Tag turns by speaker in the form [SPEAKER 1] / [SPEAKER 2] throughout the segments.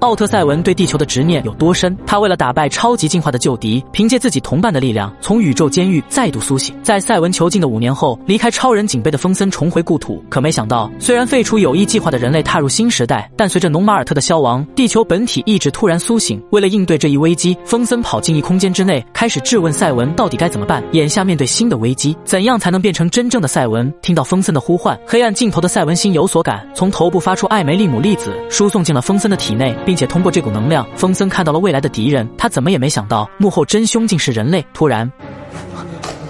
[SPEAKER 1] 奥特赛文对地球的执念有多深。他为了打败超级进化的旧敌，凭借自己同伴的力量，从宇宙监狱再度苏醒。在赛文囚禁的五年后，离开超人警备的风森重回故土。可没想到，虽然废除有益计划的人类踏入新时代，但随着农马尔特的消亡，地球本体意志突然苏醒。为了应对这一危机，风森跑进异空间之内，开始质问赛文到底该怎么办。眼下面对新的危机，怎样才能变成真正的赛文？听到风森的呼唤，黑暗尽头的赛文心有所感，从头部发出艾梅利姆粒子，输送进了风森的体内。并且通过这股能量，风森看到了未来的敌人。他怎么也没想到，幕后真凶竟是人类。突然，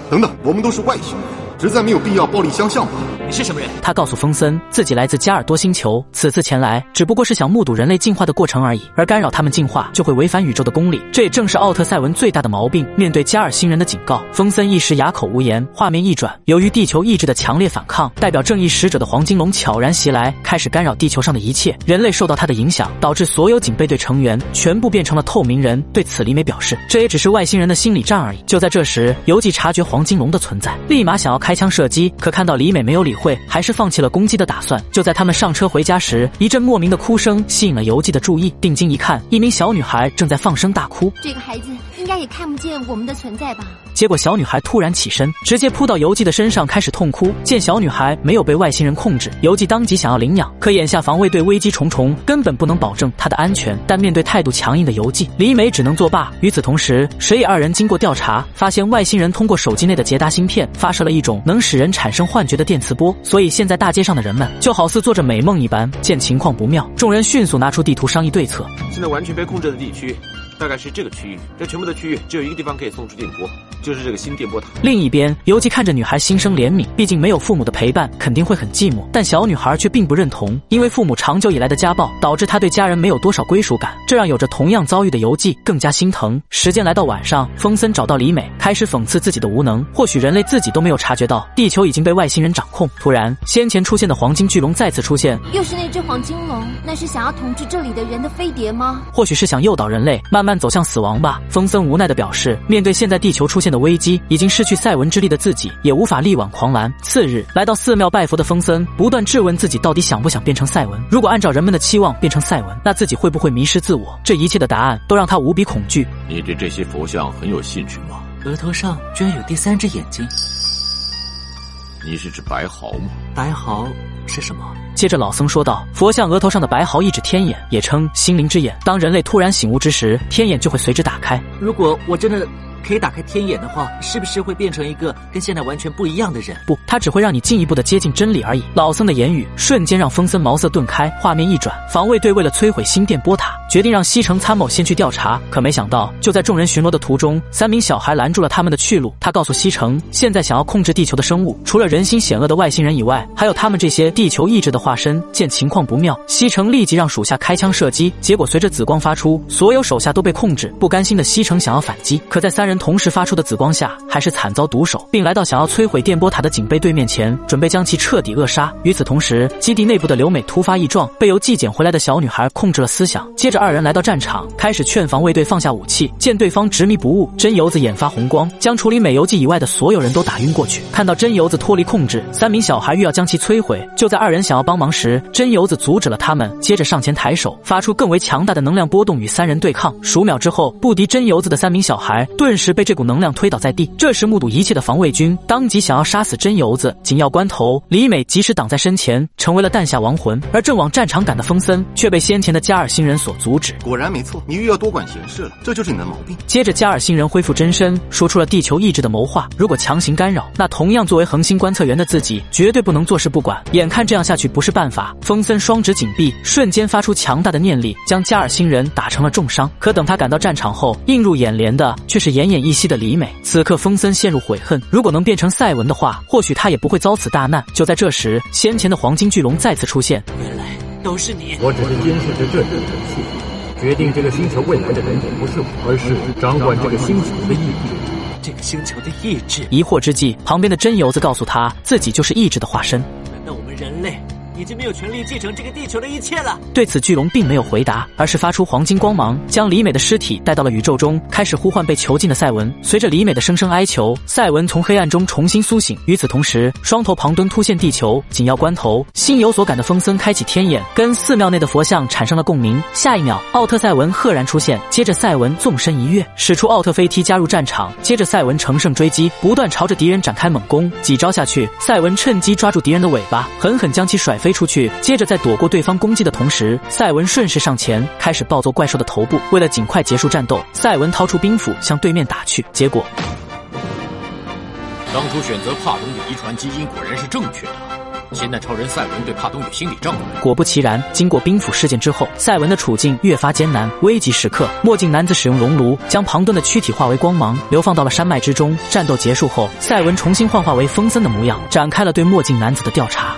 [SPEAKER 2] 等等，我们都是外星人。实在没有必要暴力相向吧？
[SPEAKER 3] 你是什么人？
[SPEAKER 1] 他告诉风森，自己来自加尔多星球，此次前来只不过是想目睹人类进化的过程而已。而干扰他们进化，就会违反宇宙的公理。这也正是奥特赛文最大的毛病。面对加尔星人的警告，风森一时哑口无言。画面一转，由于地球意志的强烈反抗，代表正义使者的黄金龙悄然袭来，开始干扰地球上的一切。人类受到他的影响，导致所有警备队成员全部变成了透明人。对此，李美表示，这也只是外星人的心理战而已。就在这时，游记察觉黄金龙的存在，立马想要开开枪射击，可。看到李美没有理会，还是放弃了攻击的打算。就在他们上车回家时，一阵莫名的哭声吸引了游记的注意。定睛一看，一名小女孩正在放声大哭。
[SPEAKER 4] 这个孩子应该也看不见我们的存在吧？
[SPEAKER 1] 结果小女孩突然起身，直接扑到游记的身上，开始痛哭。见小女孩没有被外星人控制，游记当即想要领养，可眼下防卫队危机重重，根本不能保证她的安全。但面对态度强硬的游记，李美只能作罢。与此同时，水野二人经过调查，发现外星人通过手机内的捷达芯片发射了一种能使人产生。幻觉的电磁波，所以现在大街上的人们就好似做着美梦一般。见情况不妙，众人迅速拿出地图商议对策。
[SPEAKER 3] 现在完全被控制的地区。大概是这个区域，这全部的区域只有一个地方可以送出电波，就是这个新电波塔。
[SPEAKER 1] 另一边，游记看着女孩心生怜悯，毕竟没有父母的陪伴，肯定会很寂寞。但小女孩却并不认同，因为父母长久以来的家暴，导致她对家人没有多少归属感，这让有着同样遭遇的游记更加心疼。时间来到晚上，风森找到李美，开始讽刺自己的无能。或许人类自己都没有察觉到，地球已经被外星人掌控。突然，先前出现的黄金巨龙再次出现，
[SPEAKER 4] 又是那只黄金龙，那是想要统治这里的人的飞碟吗？
[SPEAKER 1] 或许是想诱导人类慢慢走向死亡吧。风森无奈的表示，面对现在地球出现的危机，已经失去赛文之力的自己，也无法力挽狂澜。次日，来到寺庙拜佛的风森，不断质问自己到底想不想变成赛文。如果按照人们的期望变成赛文，那自己会不会迷失自我？这一切的答案都让他无比恐惧。
[SPEAKER 5] 你对这些佛像很有兴趣吗？
[SPEAKER 6] 额头上居然有第三只眼睛。
[SPEAKER 5] 你是指白毫吗？
[SPEAKER 6] 白毫是什么？
[SPEAKER 1] 接着老僧说道：“佛像额头上的白毫意指天眼，也称心灵之眼。当人类突然醒悟之时，天眼就会随之打开。
[SPEAKER 6] 如果我真的……”可以打开天眼的话，是不是会变成一个跟现在完全不一样的人？
[SPEAKER 1] 不，它只会让你进一步的接近真理而已。老僧的言语瞬间让风森茅塞顿开。画面一转，防卫队为了摧毁新电波塔，决定让西城参谋先去调查。可没想到，就在众人巡逻的途中，三名小孩拦住了他们的去路。他告诉西城，现在想要控制地球的生物，除了人心险恶的外星人以外，还有他们这些地球意志的化身。见情况不妙，西城立即让属下开枪射击。结果随着紫光发出，所有手下都被控制。不甘心的西城想要反击，可在三人同时发出的紫光下，还是惨遭毒手，并来到想要摧毁电波塔的警备队面前，准备将其彻底扼杀。与此同时，基地内部的刘美突发异状，被由纪检回来的小女孩控制了思想。接着，二人来到战场，开始劝防卫队放下武器。见对方执迷不悟，真由子眼发红光，将处理美游记以外的所有人都打晕过去。看到真由子脱离控制，三名小孩欲要将其摧毁。就在二人想要帮忙时，真由子阻止了他们，接着上前抬手，发出更为强大的能量波动，与三人对抗。数秒之后，不敌真由子的三名小孩，顿时被这股能量推倒在地。这时，目睹一切的防卫军当即想要杀死真由子。紧要关头，李美及时挡在身前，成为了弹下亡魂。而正往战场赶的风森，却被先前的加尔星人所阻止。
[SPEAKER 2] 果然没错，你又要多管闲事了，这就是你的毛病。
[SPEAKER 1] 接着，加尔星人恢复真身，说出了地球意志的谋划。如果强行干扰，那同样作为恒星观测员的自己，绝对不能坐视不管。眼看这样下去不是办法，风森双指紧闭，瞬间发出强大的念力，将加尔星人打成了重伤。可等他赶到战场后，映入眼帘的却是奄奄一息的李美。此刻，风森陷入悔恨，如果能变成赛文的话，或许他也不会遭此大难。就在这时，先前的黄金巨龙再次出现。
[SPEAKER 6] 原来都是你！
[SPEAKER 7] 我只是监视着这里的一切，决定这个星球未来的人也不是我，而是掌管这个星球的意志。
[SPEAKER 6] 这个星球的意志。
[SPEAKER 1] 疑惑之际，旁边的真由子告诉他自己就是意志的化身。
[SPEAKER 6] 难道我们人类？已经没有权利继承这个地球的一切了。
[SPEAKER 1] 对此，巨龙并没有回答，而是发出黄金光芒，将李美的尸体带到了宇宙中，开始呼唤被囚禁的赛文。随着李美的声声哀求，赛文从黑暗中重新苏醒。与此同时，双头庞敦突现地球。紧要关头，心有所感的风森开启天眼，跟寺庙内的佛像产生了共鸣。下一秒，奥特赛文赫然出现，接着赛文纵身一跃，使出奥特飞踢加入战场。接着赛文乘胜追击，不断朝着敌人展开猛攻。几招下去，赛文趁机抓住敌人的尾巴，狠狠将其甩飞出去。接着在躲过对方攻击的同时，赛文顺势上前，开始暴揍怪兽的头部。为了尽快结束战斗，赛文掏出兵斧向对面打去。结果，
[SPEAKER 5] 当初选择帕东的遗传基因果然是正确的。现代超人赛文对帕东有心理障碍。
[SPEAKER 1] 果不其然，经过冰斧事件之后，赛文的处境越发艰难。危急时刻，墨镜男子使用熔炉将庞顿的躯体化为光芒，流放到了山脉之中。战斗结束后，赛文重新幻化为风森的模样，展开了对墨镜男子的调查。